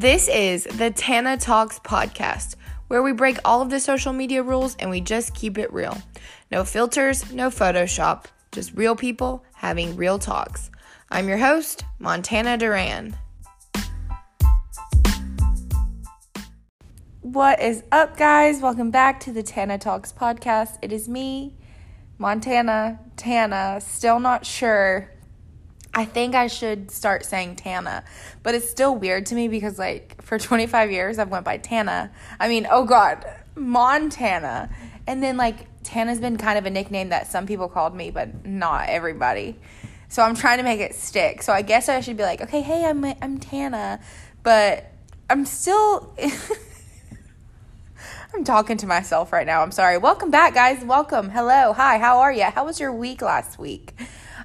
This is the Tana Talks podcast, where we break all of the social media rules and we just keep it real. No filters, no Photoshop, just real people having real talks. I'm your host, Montana Doran. What is up, guys? Welcome back to the Tana Talks podcast. It is me, Montana, Tana, still not sure I think I should start saying Tana, but it's still weird to me because like for 25 years I've went by Tana. I mean, oh god, Montana. And then like Tana's been kind of a nickname that some people called me, but not everybody. So I'm trying to make it stick. So I guess I should be like, "Okay, hey, I'm I'm Tana." But I'm still I'm talking to myself right now. I'm sorry. Welcome back, guys. Welcome. Hello. Hi. How are you? How was your week last week?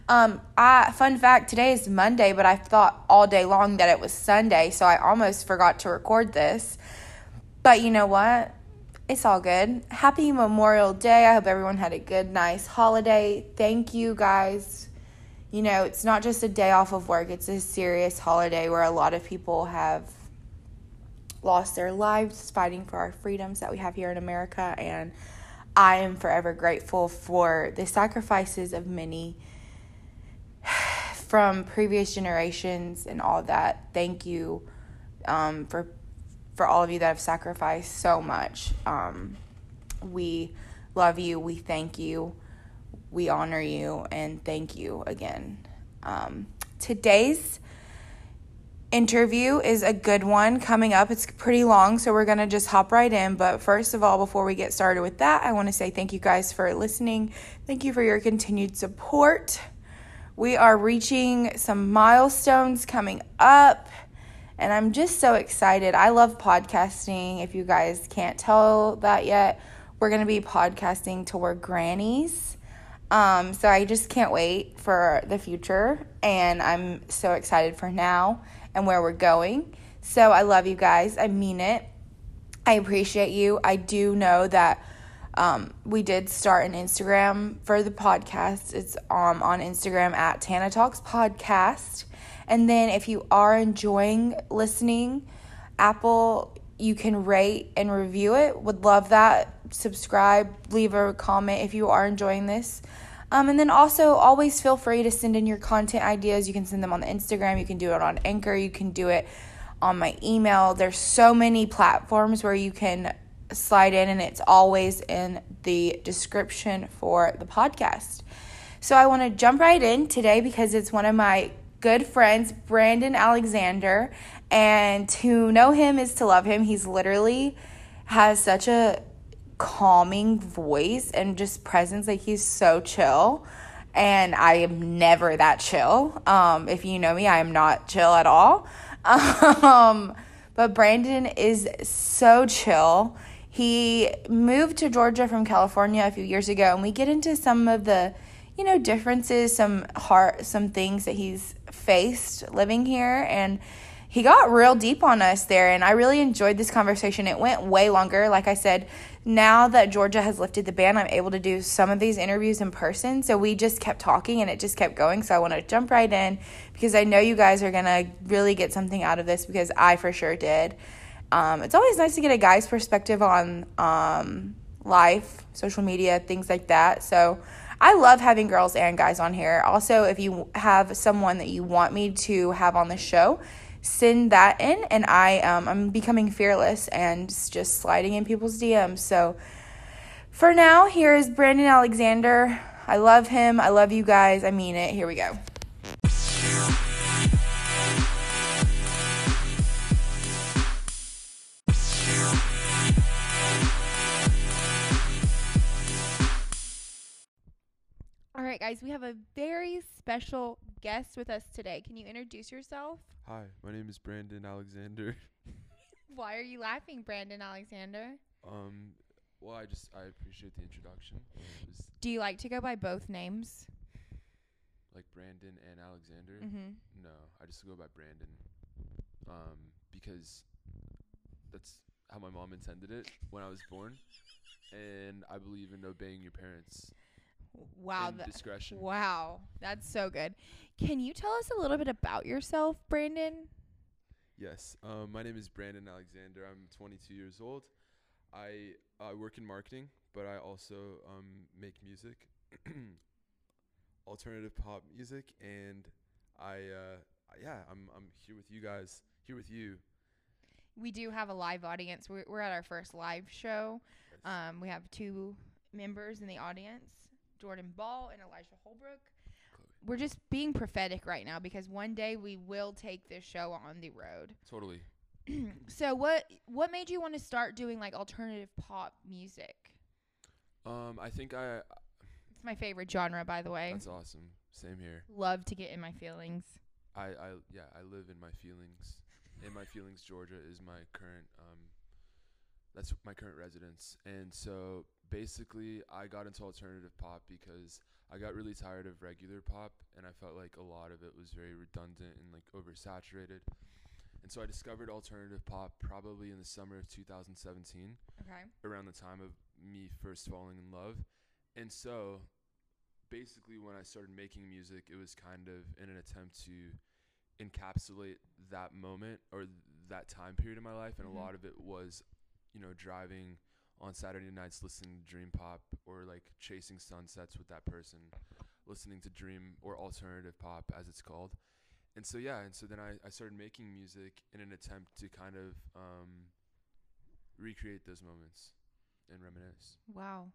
Um, I fun fact today is Monday, but I thought all day long that it was Sunday, so I almost forgot to record this. But you know what? It's all good. Happy Memorial Day. I hope everyone had a good, nice holiday. Thank you guys. You know, it's not just a day off of work, it's a serious holiday where a lot of people have lost their lives fighting for our freedoms that we have here in America. And I am forever grateful for the sacrifices of many from previous generations and all that. Thank you um, for for all of you that have sacrificed so much. Um, we love you. We thank you. We honor you and thank you again. Um, today's interview is a good one coming up. It's pretty long, so we're going to just hop right in. But first of all, before we get started with that, I want to say thank you guys for listening. Thank you for your continued support. We are reaching some milestones coming up, and I'm just so excited. I love podcasting. If you guys can't tell that yet, we're going to be podcasting to grannies. Um, so I just can't wait for the future, and I'm so excited for now and where we're going. So I love you guys. I mean it. I appreciate you. I do know that um, we did start an Instagram for the podcast. It's um, on Instagram at Tana Talks Podcast. And then if you are enjoying listening, Apple, you can rate and review it. Would love that. Subscribe, leave a comment if you are enjoying this. Um, and then also always feel free to send in your content ideas. You can send them on the Instagram, you can do it on Anchor, you can do it on my email. There's so many platforms where you can slide in, and it's always in the description for the podcast. So I want to jump right in today because it's one of my good friends, Brandon Alexander, and to know him is to love him. He's literally has such a calming voice and just presence. Like he's so chill. And I am never that chill. Um, if you know me, I am not chill at all. Um, but Brandon is so chill. He moved to Georgia from California a few years ago, and we get into some of the, you know, differences, some heart, some things that he's faced living here, and he got real deep on us there. And I really enjoyed this conversation. It went way longer. Like I said, now that Georgia has lifted the ban, I'm able to do some of these interviews in person. So we just kept talking and it just kept going. So I want to jump right in because I know you guys are going to really get something out of this because I for sure did. Um, it's always nice to get a guy's perspective on um, life, social media, things like that. So I love having girls and guys on here. Also, if you have someone that you want me to have on the show, send that in, and I um, I'm becoming fearless and just sliding in people's DMs. So for now, here is Brandon Alexander. I love him. I love you guys. I mean it. Here we go. We have a very special guest with us today. Can you introduce yourself? Hi, my name is Brandon Alexander. Why are you laughing, Brandon Alexander? Um, well, I just I appreciate the introduction. Do you like to go by both names? Like Brandon and Alexander? Mm-hmm. No, I just go by Brandon. Um, because that's how my mom intended it when I was born, and I believe in obeying your parents. Wow. In discretion. Wow. That's so good. Can you tell us a little bit about yourself, Brandon? Yes. Um, my name is Brandon Alexander. I'm 22 years old. I I work in marketing, but I also um, make music, alternative pop music, and I uh, yeah I'm I'm here with you guys, here with you. We do have a live audience. We're, we're at our first live show. Yes. Um, we have two members in the audience, Jordan Ball and Elijah Holbrook. Chloe. We're just being prophetic right now because one day we will take this show on the road. Totally. So what what made you want to start doing like alternative pop music? Um, I think I It's my favorite genre, by the way. that's awesome. Same here. Love to get in my feelings. I, I yeah I live in my feelings. In my feelings, Georgia is my current um, that's my current residence, and so basically I got into alternative pop because I got really tired of regular pop, and I felt like a lot of it was very redundant and like oversaturated, and so I discovered alternative pop probably in the summer of 2017 Okay. around the time of me first falling in love. And so basically when I started making music, it was kind of in an attempt to encapsulate that moment or that time period in my life and Mhm. a lot of it was, you know, driving on Saturday nights listening to dream pop or like chasing sunsets with that person, listening to dream or alternative pop as it's called. And so yeah, and so then I, I started making music in an attempt to kind of um, recreate those moments and reminisce. Wow.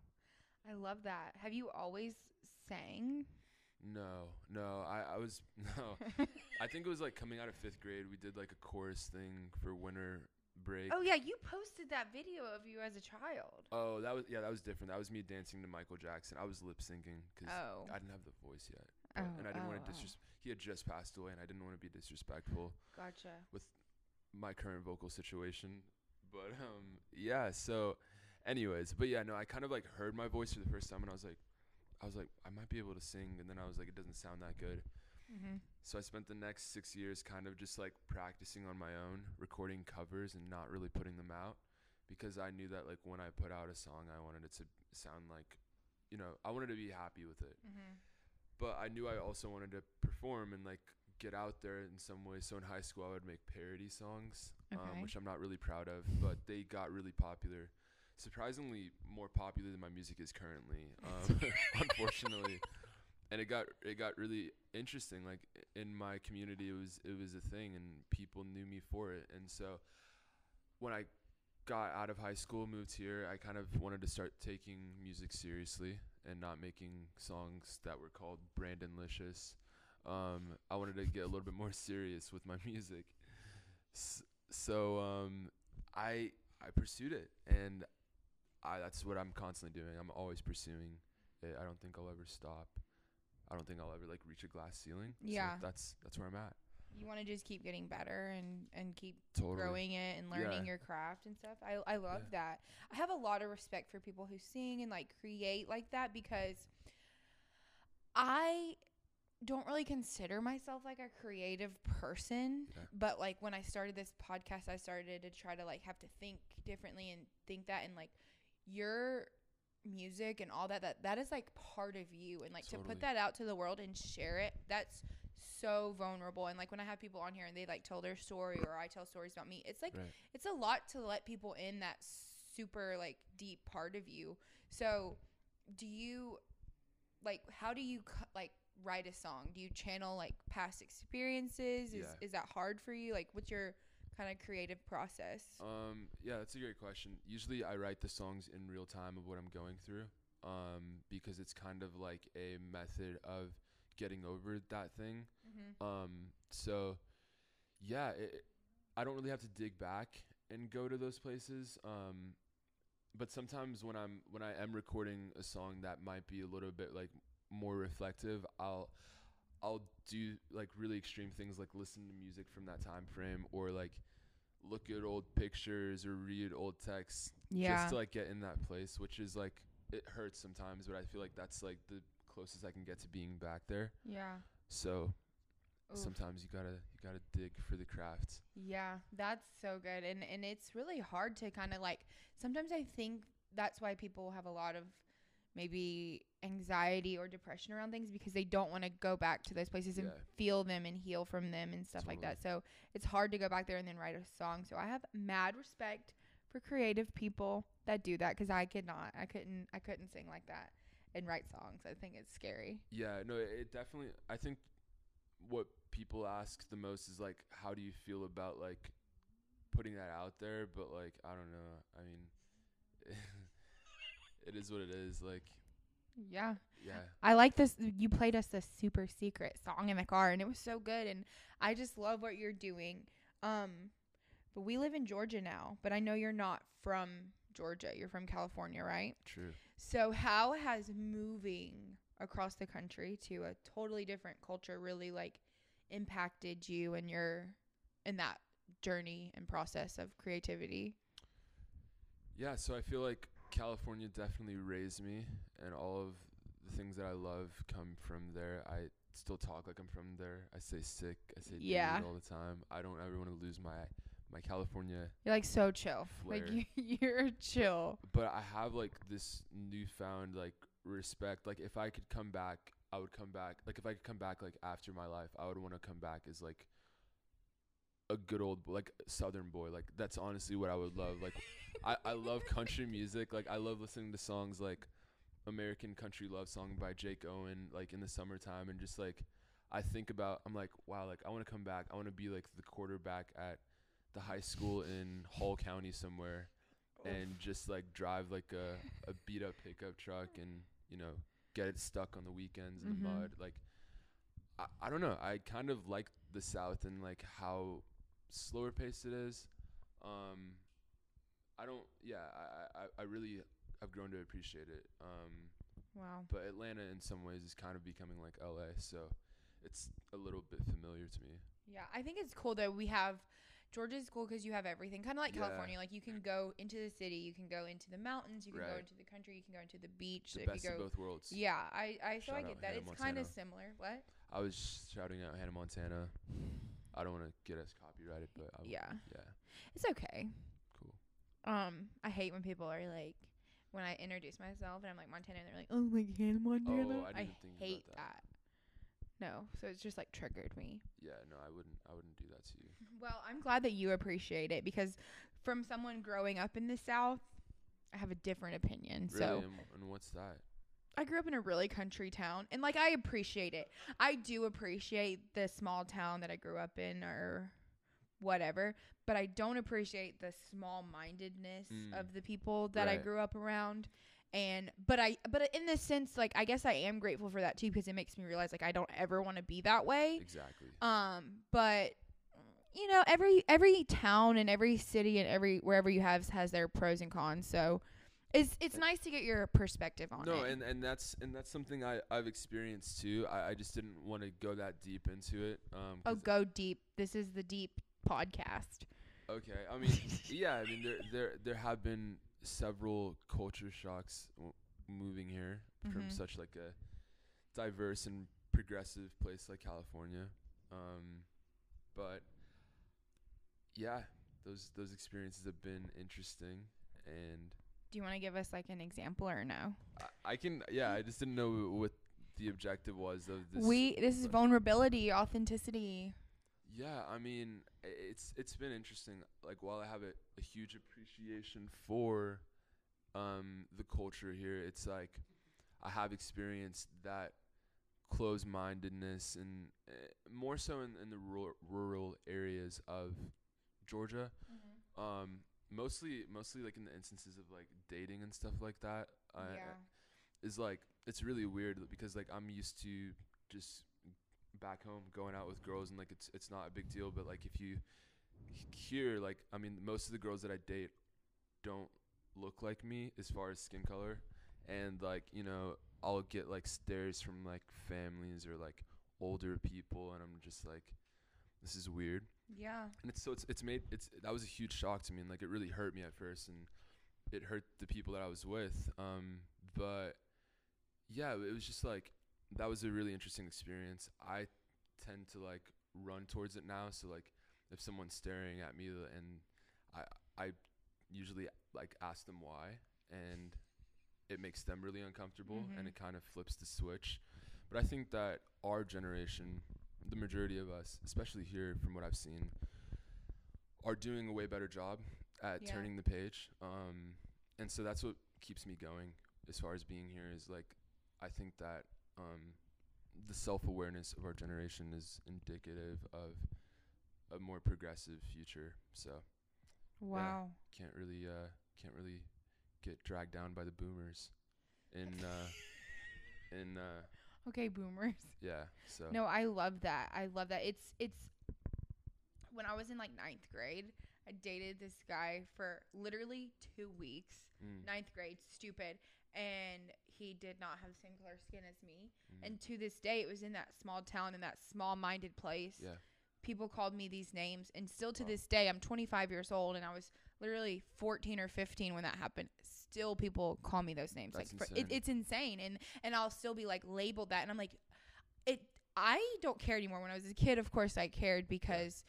I love that. Have you always sang? No, no, I, I was no. I think it was like coming out of fifth grade. We did like a chorus thing for winter break. Oh yeah, you posted that video of you as a child. Oh, that was yeah, that was different. That was me dancing to Michael Jackson. I was lip syncing because Oh. I didn't have the voice yet, Oh, and I didn't oh, want to oh. He had just passed away, and I didn't want to be disrespectful Gotcha. with my current vocal situation. But um, yeah. So, anyways, but yeah, no, I kind of like heard my voice for the first time, and I was like, I was like, I might be able to sing, and then I was like, it doesn't sound that good. Mm-hmm. So I spent the next six years kind of just like practicing on my own, recording covers and not really putting them out because I knew that like when I put out a song, I wanted it to sound like, you know, I wanted to be happy with it. Mm-hmm. But I knew I also wanted to perform and like get out there in some way. So in high school, I would make parody songs, Okay. um, which I'm not really proud of, but they got really popular. Surprisingly, more popular than my music is currently, um, unfortunately. And it got it got really interesting. Like in my community, it was it was a thing, and people knew me for it. And so, when I got out of high school, moved here, I kind of wanted to start taking music seriously and not making songs that were called Brandon Licious. Um, I wanted to get a little bit more serious with my music. So um, I I pursued it, and I that's what I'm constantly doing. I'm always pursuing it. I don't think I'll ever stop. I don't think I'll ever like reach a glass ceiling. So Yeah. that's that's where I'm at. You want to just keep getting better and and keep Totally. growing it and learning Yeah. your craft and stuff. I I love Yeah. that. I have a lot of respect for people who sing and like create like that because I don't really consider myself like a creative person, Okay. but like when I started this podcast, I started to try to like have to think differently and think that and like your music and all that that that is like part of you. And like to put that out to the world and share it that's so vulnerable. And like when i have people on here and they like tell their story or i tell stories about me it's like Right. it's a lot to let people in that super like deep part of you. So do you like how do you like write a song? Do you channel like past experiences? Is Yeah. is that hard for you? Like what's your kind of creative process Um, yeah, that's a great question. Usually, I write the songs in real time of what I'm going through, um, because it's kind of like a method of getting over that thing. mm-hmm. Um, so, yeah, it, I don't really have to dig back and go to those places. Um, but sometimes when I'm when I am recording a song that might be a little bit like more reflective, I'll I'll do like really extreme things like listen to music from that time frame or like look at old pictures or read old texts yeah just to like get in that place, which is like it hurts sometimes, but I feel like that's like the closest I can get to being back there. yeah So Oof. sometimes you gotta you gotta dig for the craft. Yeah, that's so good. And and it's really hard to kind of like sometimes I think that's why people have a lot of maybe anxiety or depression around things because they don't want to go back to those places and feel them and heal from them and stuff like that. So it's hard to go back there and then write a song. So I have mad respect for creative people that do that because I could not. I couldn't. I couldn't sing like that and write songs. I think it's scary. Yeah, no, it, it definitely. I think what people ask the most is like, how do you feel about like putting that out there? But like, I don't know. I mean, it is what it is. Like, Yeah. yeah, I like this. You played us a super secret song in the car, and it was so good. And I just love what you're doing. Um, but we live in Georgia now. But I know you're not from Georgia. You're from California, right? true. So how has moving across the country to a totally different culture really like impacted you and your in that journey and process of creativity? Yeah, so I feel like California definitely raised me, and all of the things that I love come from there. I still talk like I'm from there. I say sick. I say Yeah. all the time. I don't ever want to lose my my California You're like so chill. Like Flair. you, you're chill. but I have like this newfound like respect. Like if I could come back, I would come back. Like if I could come back like after my life, I would want to come back as like a good old like southern boy. Like that's honestly what I would love. Like I I love country music. Like I love listening to songs like American Country Love Song by Jake Owen like in the summertime and just like I think about I'm like wow like I want to come back. I want to be like the quarterback at the high school in Hall County somewhere and just like drive like a, a beat up pickup truck and you know get it stuck on the weekends in Mhm. the mud like I, I don't know i kind of like the south and like how slower paced it is um i don't yeah i i, I really have grown to appreciate it um Wow. but atlanta in some ways is kind of becoming like la so it's a little bit familiar to me Yeah, I think it's cool that we have Georgia's cool because you have everything, kind of like Yeah. California. Like you can go into the city, you can go into the mountains, you can go into the country, you can go into the beach. the if best you of go, both worlds yeah, I, I so I get that. Hannah It's kind of similar. What? i was shouting out hannah montana i don't want to get us copyrighted but I, Yeah, yeah it's okay. cool Um, I hate when people are like, when I introduce myself and I'm like Montana, and they're like, oh, like Hannah Montana. Oh, I didn't think about hate that. that. No, so it's just like triggered me. Yeah, no, I wouldn't. I wouldn't do that to you. Well, I'm glad that you appreciate it because from someone growing up in the South, I have a different opinion. Really? So and, and what's that? I grew up in a really country town and like I appreciate it. I do appreciate the small town that I grew up in or whatever, but I don't appreciate the small mindedness Mm. of the people that I grew up around. And but I but in this sense like I guess I am grateful for that too because it makes me realize like I don't ever want to be that way. Exactly. Um, but you know, every every town and every city and every wherever you have has their pros and cons. So it's it's nice to get your perspective on No, it. and and that's and that's something I I've experienced too. I, I just didn't want to go that deep into it. Um. oh, go deep. This is the deep podcast. Okay. I mean, yeah. I mean, there there there have been several culture shocks w- moving here from Mhm. such like a diverse and progressive place like California. Um, but yeah, those those experiences have been interesting, and Do you want to give us like an example or no? I, I can yeah. I just didn't know what the objective was of this. we this is vulnerability, authenticity. Yeah, I mean, it's it's been interesting. Like while I have a, a huge appreciation for um the culture here, it's like I have experienced that close-mindedness and uh, more so in, in the rural rural areas of Georgia. Um mostly mostly like in the instances of like dating and stuff like that. I, is like it's really weird because like I'm used to just back home going out with girls and like it's it's not a big deal but like if you hear like I mean most of the girls that I date don't look like me as far as skin color and like you know I'll get like stares from like families or like older people and I'm just like this is weird Yeah. and it's so it's it's made it's that was a huge shock to me and like it really hurt me at first and it hurt the people that I was with um but yeah it was just like that was a really interesting experience I tend to like run towards it now so like if someone's staring at me and I I usually like ask them why and it makes them really uncomfortable Mhm. and it kind of flips the switch. But I think that our generation, the majority of us, especially here from what I've seen, are doing a way better job at Yeah. turning the page. Um, and so that's what keeps me going as far as being here is like I think that um, the self-awareness of our generation is indicative of a more progressive future. So Wow. can't really uh can't really get dragged down by the boomers in uh in uh Okay, boomers. yeah so No, I love that. I love that. It's it's when I was in like ninth grade, I dated this guy for literally two weeks. mm, Ninth grade, stupid, and he did not have the same color skin as me. mm, And to this day, it was in that small town, in that small-minded place. yeah People called me these names, and still to Wow. this day, I'm 25 years old, and I was literally 14 or 15 when that happened. Still, people call me those names. That's like, for, it, it's insane, and and I'll still be like labeled that, and I'm like, it. I don't care anymore. When I was a kid, of course, I cared because.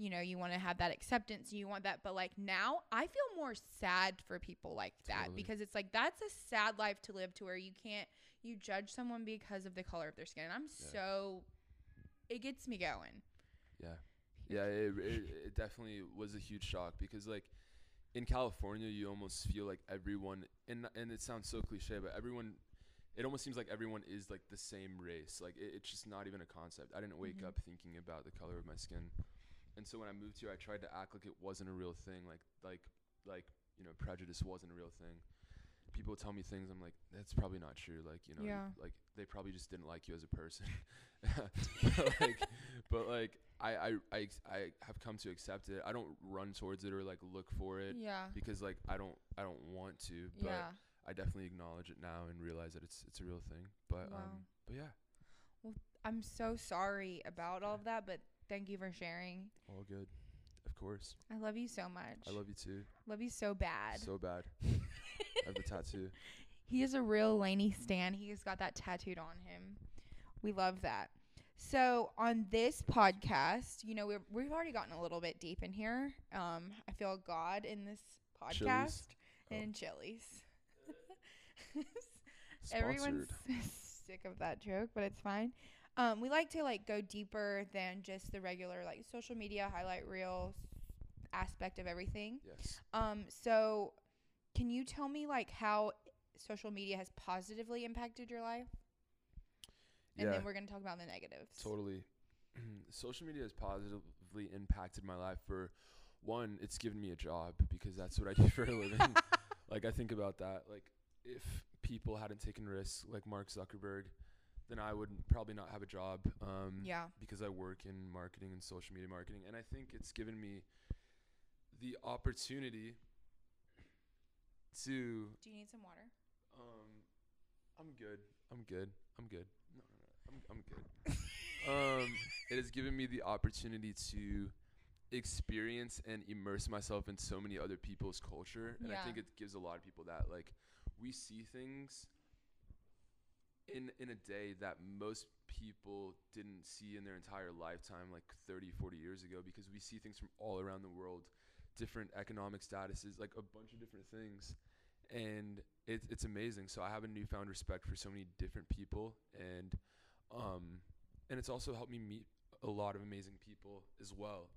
You know, you want to have that acceptance, you want that, but like now, I feel more sad for people like that Totally. because it's like that's a sad life to live to where you can't you judge someone because of the color of their skin. And I'm Yeah. so it gets me going. yeah yeah it, it it definitely was a huge shock because like in California you almost feel like everyone and and it sounds so cliche but everyone it almost seems like everyone is like the same race. Like it, it's just not even a concept. I didn't wake Mhm. up thinking about the color of my skin. And so when I moved here I tried to act like it wasn't a real thing like like like you know prejudice wasn't a real thing. People tell me things I'm like that's probably not true like you know Yeah. like they probably just didn't like you as a person. But like but like I, I I I have come to accept it I don't run towards it or like look for it Yeah. because like I don't I don't want to but Yeah. I definitely acknowledge it now and realize that it's it's a real thing but Wow. um but yeah Well, I'm so sorry about all of that, but thank you for sharing. all good of course I love you so much. I love you too love you so bad. so bad I have the tattoo he is a real Laney Stan. He's got that tattooed on him. We love that. So on this podcast, you know, we're, we've already gotten a little bit deep in here. Um, I feel God in this podcast Chili's? Oh. and Chili's. Everyone's sick of that joke, but it's fine. Um, we like to like go deeper than just the regular like social media highlight reels aspect of everything. yes Um, so can you tell me like how social media has positively impacted your life? And yeah then we're gonna talk about the negatives. Totally. Social media has positively impacted my life. For one, it's given me a job because that's what I do for a living. like I think about that. Like if people hadn't taken risks like Mark Zuckerberg, then I would probably not have a job. Um, Yeah. because I work in marketing and social media marketing, and I think it's given me the opportunity to Do you need some water? um, I'm good. I'm good. I'm good. I'm I'm good. um, it has given me the opportunity to experience and immerse myself in so many other people's culture, and I think it gives a lot of people that like we see things in in a day that most people didn't see in their entire lifetime like 30 40 years ago because we see things from all around the world different economic statuses like a bunch of different things and it's it's amazing. So I have a newfound respect for so many different people, and um, and it's also helped me meet a lot of amazing people as well.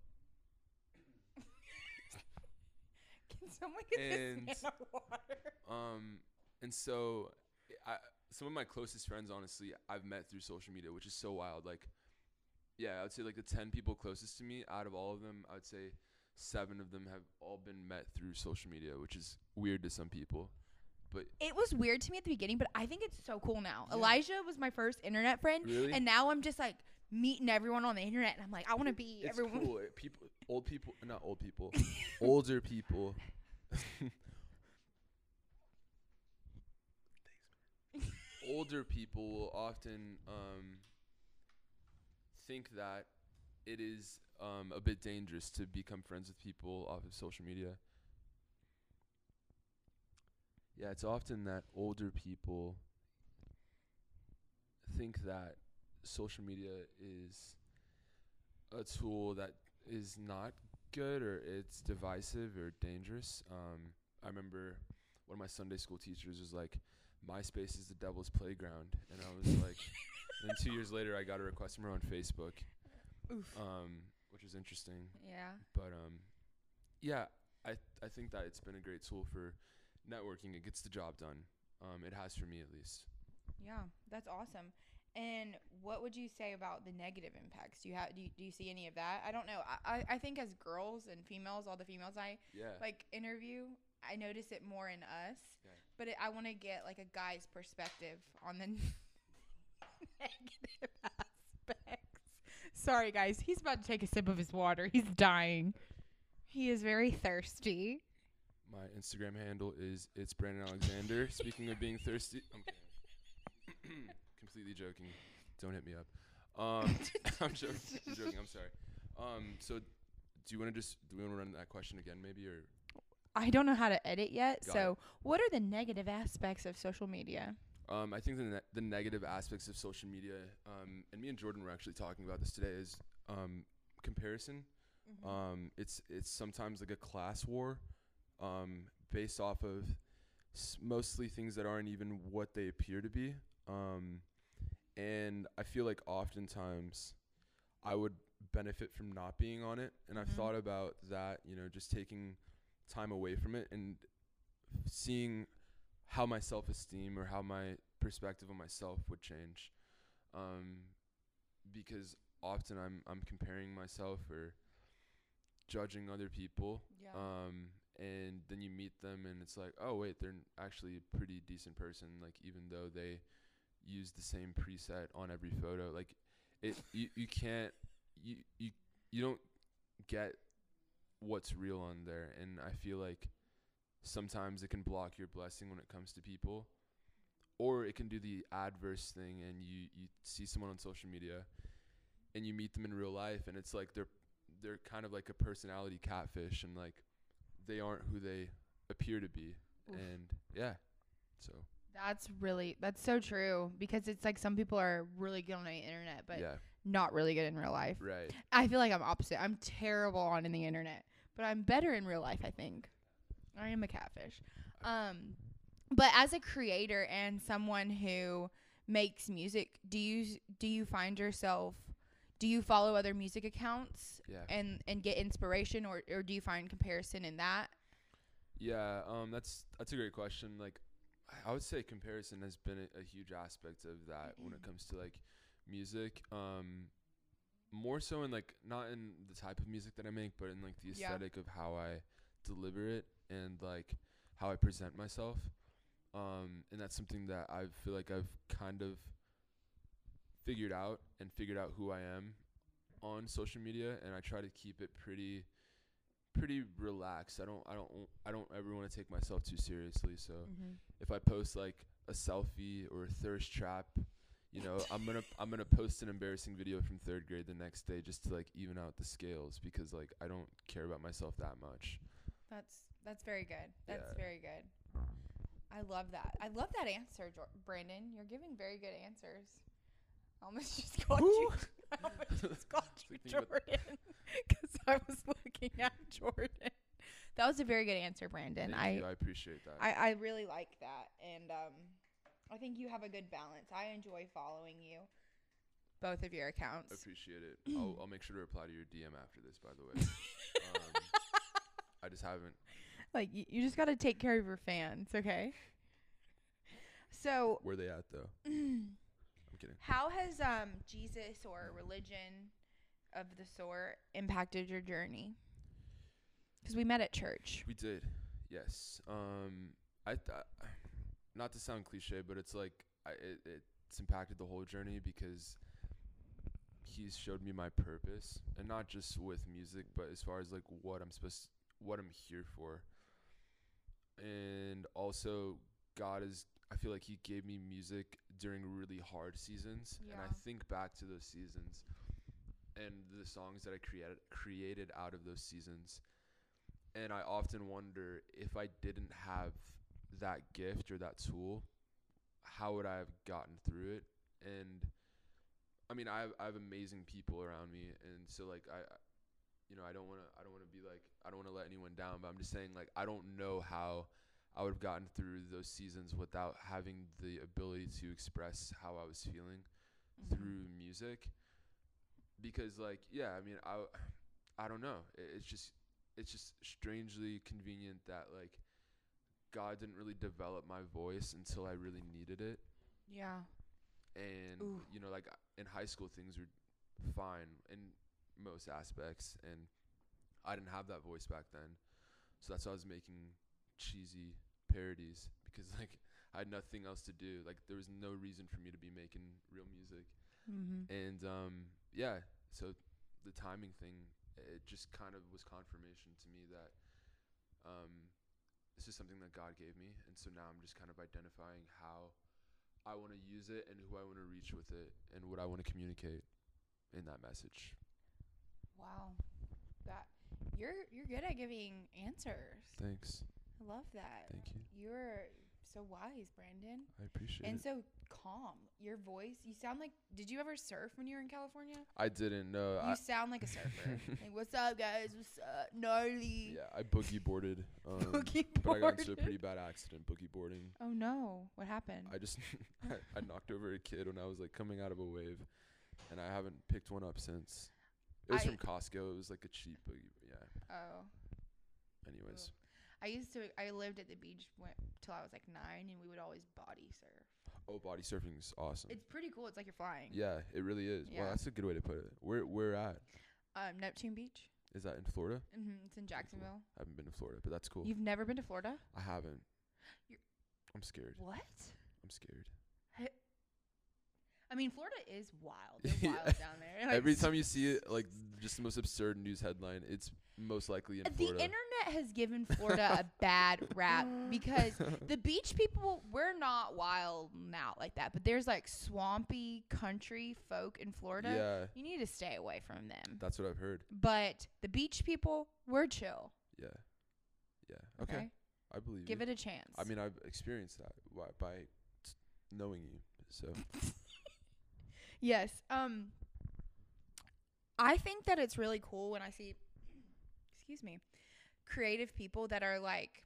Can someone get And- this man a water? Um, and so I some of my closest friends, honestly, I've met through social media, which is so wild. Like, yeah, I would say like the ten people closest to me, out of all of them, I would say seven of them have all been met through social media, which is weird to some people. But It was weird to me at the beginning, but I think it's so cool now. Yeah. Elijah was my first internet friend, really, and now I'm just like meeting everyone on the internet, and I'm like, I want to be it's everyone. cool. People, old people, not old people, older people. older people will often um, think that it is um, a bit dangerous to become friends with people off of social media. Yeah, it's often that older people think that social media is a tool that is not good or it's divisive or dangerous. Um, I remember one of my Sunday school teachers was like, MySpace is the devil's playground, and I was like, and then two years later, I got a request from her on Facebook, Oof. um, which was interesting. yeah. But um, yeah, I I think that it's been a great tool for networking. It gets the job done. Um, it has for me at least. Yeah, that's awesome. And what would you say about the negative impacts? Do you have do you, do you see any of that? I don't know. I, I think as girls and females, all the females I Yeah. like interview, I notice it more in us. Yeah. But it, I want to get like a guy's perspective on the negative aspects. Sorry, guys. He's about to take a sip of his water. He's dying. He is very thirsty. My Instagram handle is it's Brandon Alexander. Speaking of being thirsty, I'm completely joking. Don't hit me up. Um, I'm joking. I'm joking. I'm sorry. Um, so do you want to just do we want to run that question again, maybe, or I don't know how to edit yet. Got so, what are the negative aspects of social media? Um, I think the ne- the negative aspects of social media, um, and me and Jordan were actually talking about this today, is um, comparison. Um, it's it's sometimes like a class war, um, based off of s- mostly things that aren't even what they appear to be. Um, and I feel like oftentimes I would benefit from not being on it, and I've Mhm. thought about that. You know, just taking time away from it and seeing how my self esteem or how my perspective on myself would change. Um, because often I'm I'm comparing myself or judging other people. Yeah. Um, and then you meet them and it's like, oh wait, they're actually a pretty decent person. Like even though they use the same preset on every photo, like it you, you can't you you you don't get what's real on there and I feel like sometimes it can block your blessing when it comes to people or it can do the adverse thing and you you see someone on social media and you meet them in real life and it's like they're they're kind of like a personality catfish and like they aren't who they appear to be Oof. and yeah so That's really that's so true because it's like some people are really good on the internet but yeah not really good in real life. right I feel like I'm opposite. I'm terrible on in the internet, but I'm better in real life, I think. I am a catfish. Um but as a creator and someone who makes music, do you do you find yourself do you follow other music accounts yeah and and get inspiration or or do you find comparison in that? Yeah, um, that's that's a great question. Like, I- would say comparison has been a, a huge aspect of that when it comes to like music. Um, more so in like not in the type of music that I make, but in like the Yeah. aesthetic of how I deliver it and like how I present myself. Um, and that's something that I feel like I've kind of figured out and figured out who I am on social media, and I try to keep it pretty pretty relaxed. I don't I don't I don't ever want to take myself too seriously. So Mm-hmm. if I post like a selfie or a thirst trap, you know, I'm gonna I'm gonna post an embarrassing video from third grade the next day just to like even out the scales because like I don't care about myself that much. That's that's very good. That's Yeah. very good. I love that. I love that answer, Brandon. You're giving very good answers. I almost just called you. I almost just called you Jordan because I was looking at Jordan. That was a very good answer, Brandon. Thank I, you. I appreciate that. I I really like that, and um, I think you have a good balance. I enjoy following you, both of your accounts. appreciate it. I'll I'll make sure to reply to your DM after this. By the way, um, I just haven't. Like you, you just got to take care of your fans, okay? So Where they at though? Kidding. How has um Jesus or religion of the sort impacted your journey? Because we met at church. We did, yes. Um, I th- not to sound cliche, but it's like I, it, it's impacted the whole journey because he's showed me my purpose, and not just with music, but as far as like what I'm supposed, what I'm here for, and also God is. I feel like He gave me music during really hard seasons, and I think back to those seasons and the songs that I created created out of those seasons and I often wonder if I didn't have that gift or that tool, how would I have gotten through it? And I mean, I have, I have amazing people around me, and so like I, I- you know, I don't want to I don't want to be like I don't want to let anyone down, but I'm just saying like I don't know how I would have gotten through those seasons without having the ability to express how I was feeling Mhm. through music because like yeah i mean i i don't know it, it's just it's just strangely convenient that like god didn't really develop my voice until i really needed it Yeah. and Ooh. you know like in high school things were fine in most aspects and i didn't have that voice back then so that's why i was making cheesy parodies because like i had nothing else to do like there was no reason for me to be making real music Mm-hmm. and um yeah so the timing thing it just kind of was confirmation to me that um this is something that god gave me and so now i'm just kind of identifying how i want to use it and who i want to reach with it and what i want to communicate in that message Wow. That you're you're good at giving answers. thanks I love that. thank you You're so wise, Brandon. i appreciate And it And so calm. Your voice, you sound like did you ever surf when you were in California? i didn't know You I, sound like a surfer. like, what's up guys? What's up? Gnarly. yeah i boogie boarded um Boogie but i got into a pretty bad accident boogie boarding Oh no. What happened? I just I, I knocked over a kid when I was like coming out of a wave, and I haven't picked one up since. It was I- from Costco. It was like a cheap, boogie. yeah. oh. Anyways, I used to I lived at the beach went till I was like 9 and we would always body surf. oh, body surfing is awesome. It's pretty cool. It's like you're flying. yeah, it really is. Yeah. Well, that's a good way to put it. Where where at? Um Neptune Beach. Is that in Florida? Mm-hmm. It's in Jacksonville. I haven't been to Florida, but that's cool. You've never been to Florida? I haven't. You're- I'm scared. What? I'm scared. I mean, Florida is wild. They're Yeah. wild down there. Like, Every time you see it, like just the most absurd news headline, it's most likely in the Florida. internet has given Florida a bad rap because the beach people we're not wild out like that, but there's like swampy country folk in Florida. yeah, You need to stay away from them. that's what I've heard. But the beach people, we're chill. Yeah, yeah. Okay, Okay, I believe give you. it a chance. I mean, I've experienced that by, by t- knowing you. So Yes. Um I think that it's really cool when I see excuse me, creative people that are like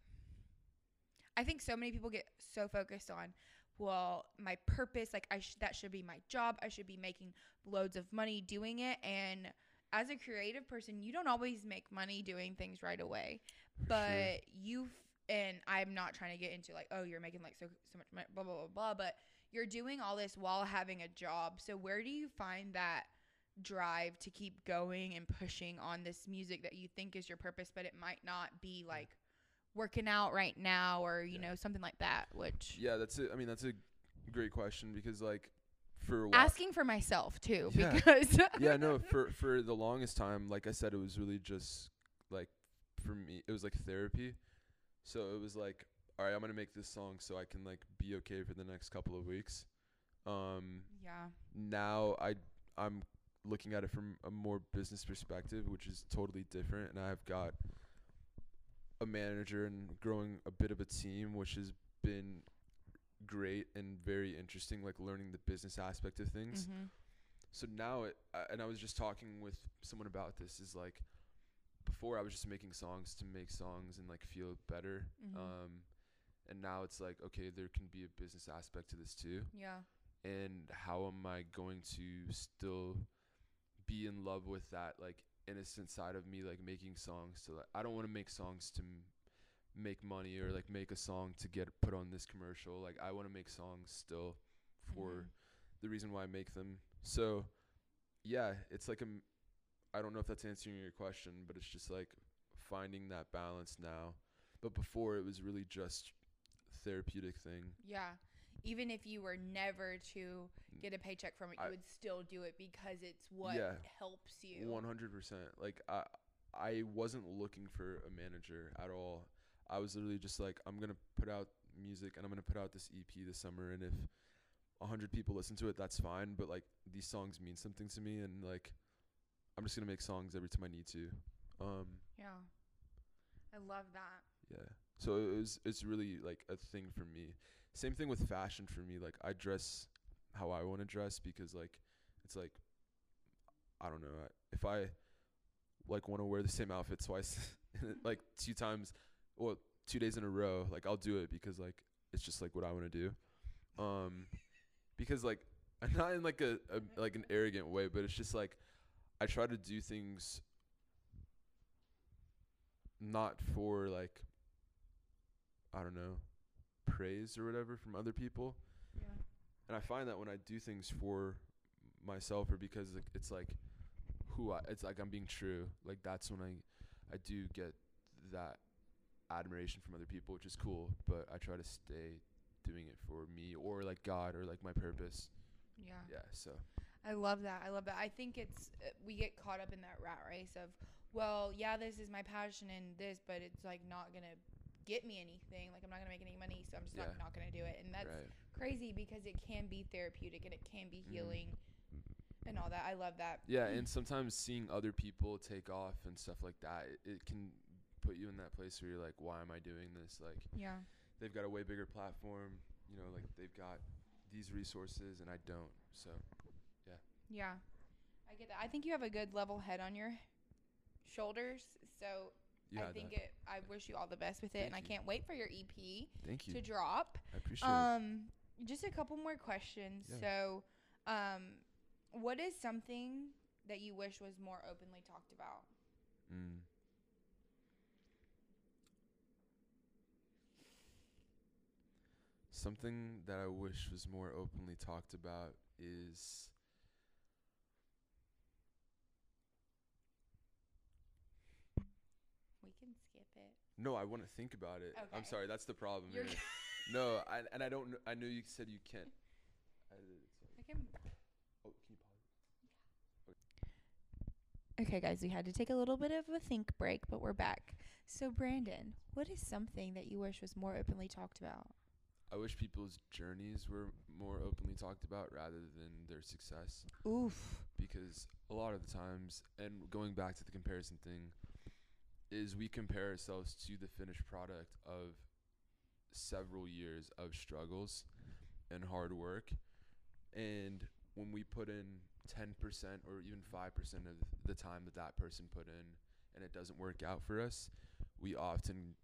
I think so many people get so focused on well, my purpose, like I sh- that should be my job. I should be making loads of money doing it and as a creative person, you don't always make money doing things right away. but sure. you've and I'm not trying to get into like, oh, you're making like so so much money, blah blah blah blah. But you're doing all this while having a job. So where do you find that drive to keep going and pushing on this music that you think is your purpose, but it might not be like working out right now or you Yeah. know something like that? Which yeah, that's it. I mean, that's a great question because like for asking for myself too Yeah. because yeah, no, for for the longest time, like I said, it was really just like for me, it was like therapy. So it was like, all right, I'm gonna make this song so I can like be okay for the next couple of weeks. Um, yeah now I I'm looking at it from a more business perspective, which is totally different, and I've got a manager and growing a bit of a team, which has been great and very interesting, like learning the business aspect of things. Mhm. So now it, I- and I was just talking with someone about this. Is like before I was just making songs to make songs and like feel better. Mhm. Um, and now it's like okay, there can be a business aspect to this too yeah and how am I going to still be in love with that like innocent side of me like making songs to like I don't want to make songs to m- make money or like make a song to get put on this commercial like I want to make songs still for Mhm. the reason why I make them so yeah it's like a m- I don't know if that's answering your question but it's just like finding that balance now but before it was really just therapeutic thing Yeah. Even if you were never to get a paycheck from it, you I- would still do it because it's what Yeah. helps you. One hundred percent. Like I, I wasn't looking for a manager at all. I was literally just like, I'm gonna put out music and I'm gonna put out this EP this summer, and if a hundred people listen to it, that's fine. But like these songs mean something to me, and like I'm just gonna make songs every time I need to. Um, Yeah. I love that. yeah. So it was. It's really like a thing for me. Same thing with fashion for me. Like I dress how I want to dress because like it's like I don't know. If I like want to wear the same outfit twice, like two times, well, two days in a row, like I'll do it because like it's just like what I want to do. Um, because like I'm not in like a, a like an arrogant way, but it's just like I try to do things not for like I don't know praise or whatever from other people. Yeah. And I find that when I do things for myself or because it's like who I it's like I'm being true. Like that's when I I do get that admiration from other people, which is cool, but I try to stay doing it for me or like God or like my purpose. Yeah. Yeah, so I love that. I love that. I think it's uh, we get caught up in that rat race of, well, yeah, this is my passion and this, but it's like not gonna get me anything. Like I'm not gonna make any money, so I'm just Yeah. not not gonna do it. And that's right. crazy because it can be therapeutic and it can be Mhm. healing and all that. I love that. Yeah, and sometimes seeing other people take off and stuff like that, it, it can put you in that place where you're like, why am I doing this? Like Yeah. they've got a way bigger platform, you know, like they've got these resources and I don't. So yeah. Yeah. I get that. I think you have a good level head on your shoulders. So you I think that. it I wish you all the best with it and I can't wait for your EP Thank you. to drop. I appreciate it. Um, just a couple more questions. Yeah. So, um, what is something that you wish was more openly talked about? Mm. Something that I wish was more openly talked about is We can skip it. no. I want to think about it. I'm sorry. That's the problem. You're here. no, I, and I don't. Know, I knew you said you can't. edit it, so- I can. Oh, can you pause? Okay, guys, we had to take a little bit of a think break, but we're back. So, Brandon, what is something that you wish was more openly talked about? I wish people's journeys were more openly talked about rather than their success. Oof. because a lot of the times and going back to the comparison thing is we compare ourselves to the finished product of several years of struggles and hard work. And when we put in 10% or even 5% of the time that that person put in and it doesn't work out for us we often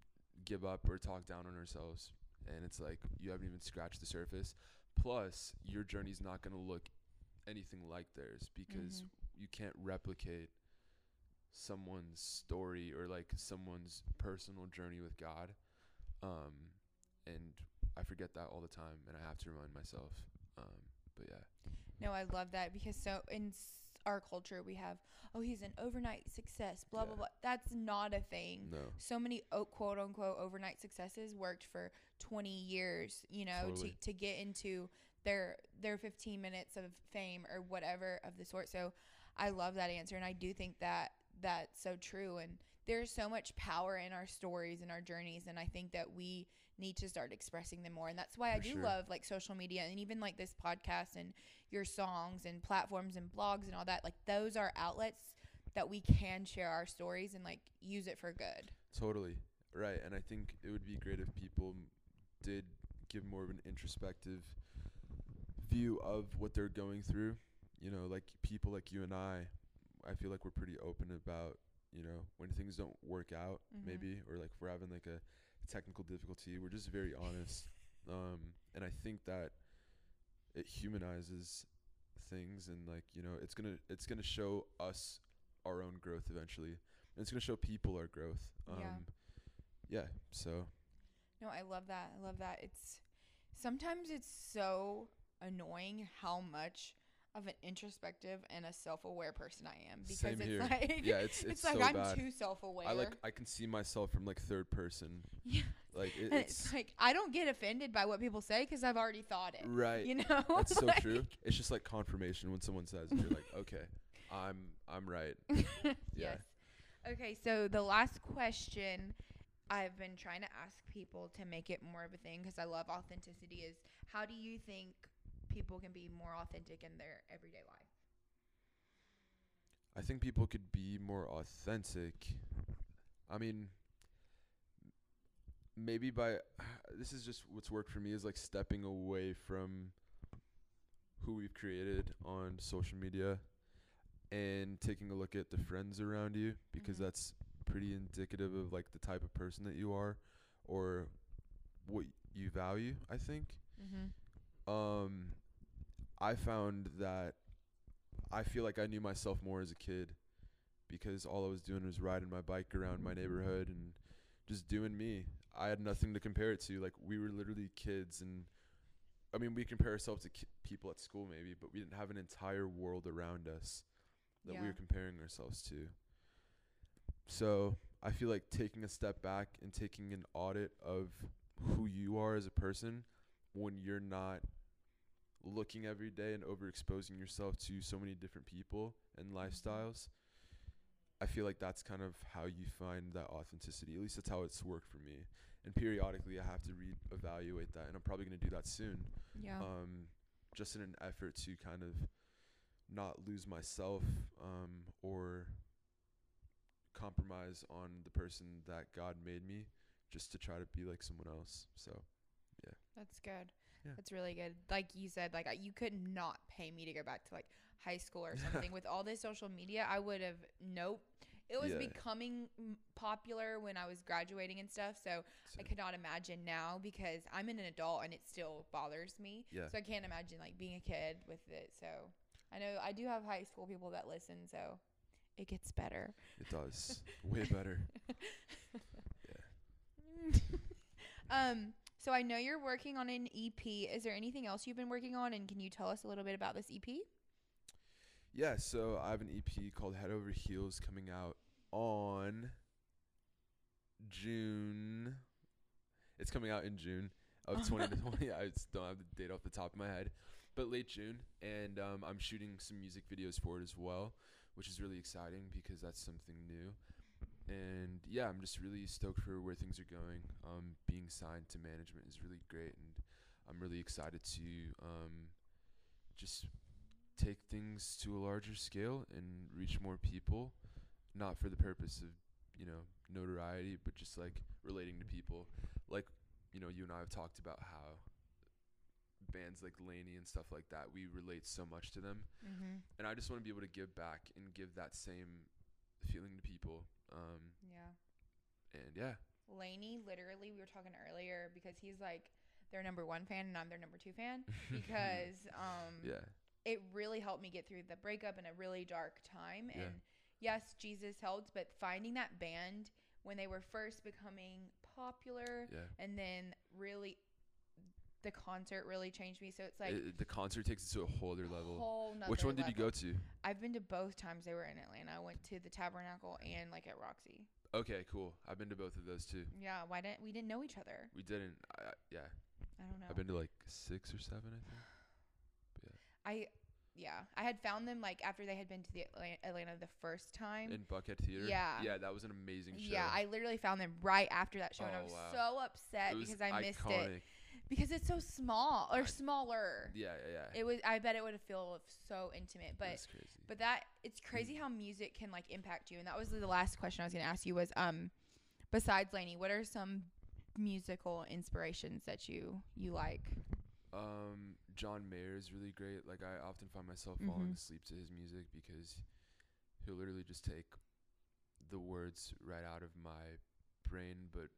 give up or talk down on ourselves. And it's like you haven't even scratched the surface. Plus your journey's not going to look anything like theirs because Mhm. you can't replicate someone's story or like someone's personal journey with God. Um, and I forget that all the time, and I have to remind myself. Um, but yeah, No, I love that because so in our culture we have, oh, he's an overnight success, blah blah Yeah. blah. That's not a thing. no, So many quote unquote overnight successes worked for 20 years, you know, Totally. to to get into their their 15 minutes of fame or whatever of the sort. So I love that answer and I do think that that's so true and there's so much power in our stories and our journeys and I think that we need to start expressing them more and that's why I do sure. love like social media and even like this podcast and your songs and platforms and blogs and all that like those are outlets that we can share our stories and like use it for good. totally right. And I think it would be great if people did give more of an introspective view of what they're going through. You know, like people like you and I, I feel like we're pretty open about, you know, when things don't work out, Mhm. maybe, or like if we're having like a technical difficulty, we're just very honest. Um, and I think that it humanizes things and like, you know, it's gonna it's gonna show us our own growth eventually. And it's gonna show people our growth. Um Yeah. yeah, so No, I love that. I love that. It's sometimes it's so annoying how much of an introspective and a self-aware person I am because Same it's here. like yeah, it's it's, it's, like so I'm bad. too self-aware. I like I can see myself from like third person. yeah. Like it, it's it's like I don't get offended by what people say because I've already thought it. right. You know, That's so Like- true. It's just like confirmation when someone says, it, you're like, okay, I'm I'm right. Yeah. Yes. Okay, so the last question I've been trying to ask people to make it more of a thing because I love authenticity is how do you think people can be more authentic in their everyday life? I think people could be more authentic. I mean, maybe by this is just what's worked for me is like stepping away from who we've created on social media and taking a look at the friends around you because Mhm. that's pretty indicative of like the type of person that you are or what you value. I think. Mm-hmm. Um, I found that I feel like I knew myself more as a kid because all I was doing was riding my bike around my neighborhood and just doing me. I had nothing to compare it to. Like we were literally kids, and I mean, we compare ourselves to ki- people at school maybe, but we didn't have an entire world around us that we were comparing ourselves to. So I feel like taking a step back and taking an audit of who you are as a person when you're not looking every day and overexposing yourself to so many different people and lifestyles. I feel like that's kind of how you find that authenticity. At least that's how it's worked for me. And periodically, I have to re-evaluate that, and I'm probably going to do that soon. Yeah. Um, just in an effort to kind of not lose myself um, or compromise on the person that God made me, just to try to be like someone else. So yeah. That's good. Yeah. That's really good. Like you said, like you could not pay me to go back to like high school or something. With all this social media, I would have nope. It was Yeah. becoming popular when I was graduating and stuff, so I so- could not imagine now because I'm an adult and it still bothers me. Yeah. So I can't imagine like being a kid with it. So I know I do have high school people that listen, so it gets better. it does way better. um, so I know you're working on an EP. Is there anything else you've been working on, and can you tell us a little bit about this EP? Yeah, so I have an EP called Head Over Heels coming out on June. It's coming out in June of 2020. I just don't have the date off the top of my head, but late June, and um, I'm shooting some music videos for it as well, which is really exciting because that's something new. And yeah, I'm just really stoked for where things are going. Um, being signed to management is really great, and I'm really excited to um, just take things to a larger scale and reach more people, not for the purpose of, you know, notoriety, but just like relating to people. Like, you know, you and I have talked about how bands like LANY and stuff like that, we relate so much to them. Mm-hmm. And I just want to be able to give back and give that same feeling to people. Um, Yeah. and yeah, LANY, literally, we were talking earlier because he's like their number one fan and I'm their number two fan because um, yeah, it really helped me get through the breakup in a really dark time. Yeah. And yes, Jesus helped, but finding that band when they were first becoming popular yeah. and then really the concert really changed me. So it's like It- the concert takes it to a whole other level. whole Which one did you go to? I've been to both times they were in Atlanta. I went to the Tabernacle and like at Roxy. Okay, cool. I've been to both of those too. Yeah, why didn't we didn't know each other? We didn't. I, yeah, I don't know. I've been to like six or seven, I think. yeah. I yeah, I had found them like after they had been to the Atla- Atlanta the first time. In Buckhead Theater. Yeah. Yeah, that was an amazing show. Yeah, I literally found them right after that show, and I Oh, was wow. so upset was because I missed it iconic. Because it's so small or smaller. Yeah, yeah, yeah. It was. I bet it would have felt so intimate, but That's crazy. but that it's crazy how music can like impact you. And that was the last question I was gonna ask you was um, besides LANY, what are some musical inspirations that you you like? Um, John Mayer is really great. Like I often find myself falling Mhm. asleep to his music because he'll literally just take the words right out of my brain, but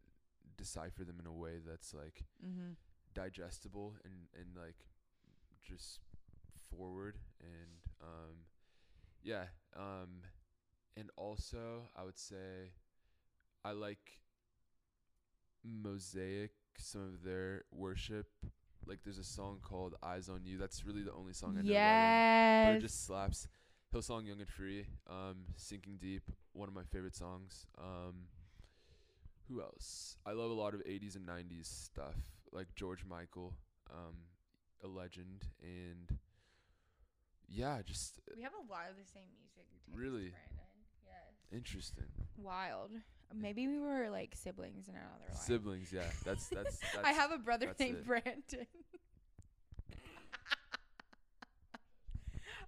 decipher them in a way that's like Mm-hmm. Digestible and and like just forward and um yeah um and also I would say I like Mosaic some of their worship. Like there's a song called Eyes on You. That's really the only song I know by them but Yes. it just slaps. Hillsong Young and Free um Sinking Deep one of my favorite songs. Um who else? I love a lot of 80s and 90s stuff, like George Michael, um, a legend, and yeah, just we have a lot of the same music. Tastes, Really? Brandon. Yes. interesting. Wild. Maybe we were like siblings in another life. Siblings, yeah, that's that's. that's I have a brother named it. Brandon.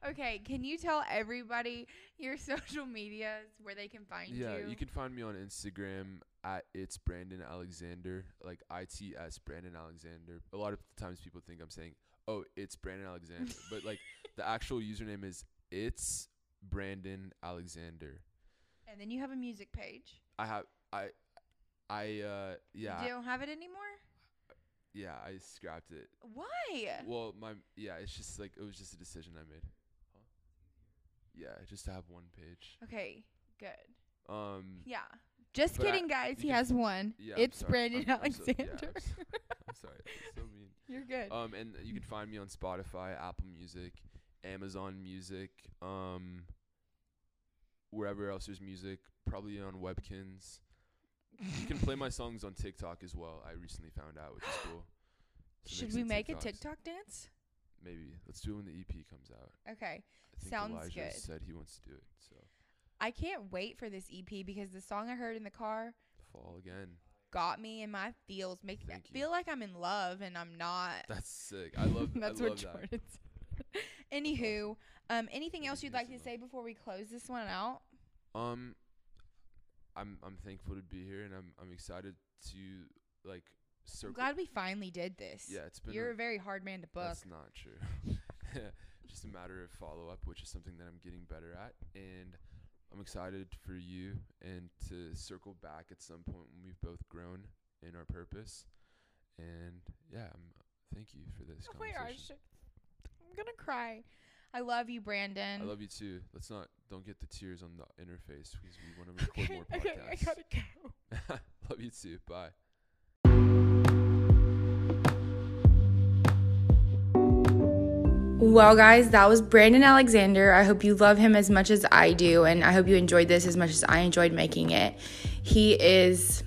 okay, can you tell everybody your social medias where they can find yeah, you? Yeah, you can find me on Instagram at it's Brandon Alexander, like I T S Brandon Alexander. A lot of times people think I'm saying, "Oh, it's Brandon Alexander," but like the actual username is it's Brandon Alexander. and then you have a music page. I have I I uh yeah You don't have it anymore? yeah I scrapped it. Why? Well, my yeah, it's just like it was just a decision I made. Yeah, just to have one page. Okay, good. Um, Yeah. Just But I- kidding, guys. you He can- has one. yeah. I'm it's sorry. Brandon I'm- I'm so- yeah, Alexander. I'm, so, I'm sorry, that's so mean. You're good. Um, and you can find me on Spotify, Apple Music, Amazon Music, um, wherever else there's music. Probably on Webkinz. You can play my songs on TikTok as well. I recently found out, which is cool. So Should some we make a TikToks. TikTok dance? Maybe let's do it when the EP comes out. Okay. I think Sounds Elijah good. said he wants to do it. So I can't wait for this EP because the song I heard in the car fall again. got me in my feels, make me feel like I'm in love and I'm not. That's sick. I love. That's I what love that. Jordan said. Anywho, um, anything else you you'd like to say before we close this one out? Um, I'm I'm thankful to be here, and I'm I'm excited to like I'm circle. glad we finally did this. yeah, it's been. You're a, a very hard man to book. That's not true. Just a matter of follow up, which is something that I'm getting better at, and I'm excited for you and to circle back at some point when we've both grown in our purpose. And yeah, I'm, thank you for this Oh my gosh. I'm gonna cry. I love you, Brandon. I love you too. Let's not don't get the tears on the interface because we want to record okay, more okay, I gotta go. love you too. Bye. Well, guys, that was Brandon Alexander. I hope you love him as much as I do, and I hope you enjoyed this as much as I enjoyed making it. He is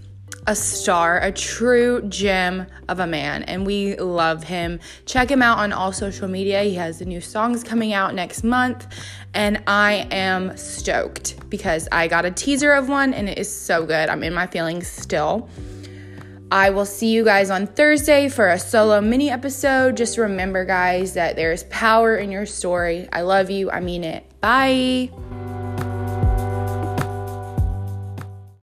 a star, a true gem of a man, and we love him. Check him out on all social media. He has the new songs coming out next month, and I am stoked because I got a teaser of one and it is so good. I'm in my feelings still. I will see you guys on Thursday for a solo mini episode. Just remember, guys, that there is power in your story. I love you. I mean it. Bye.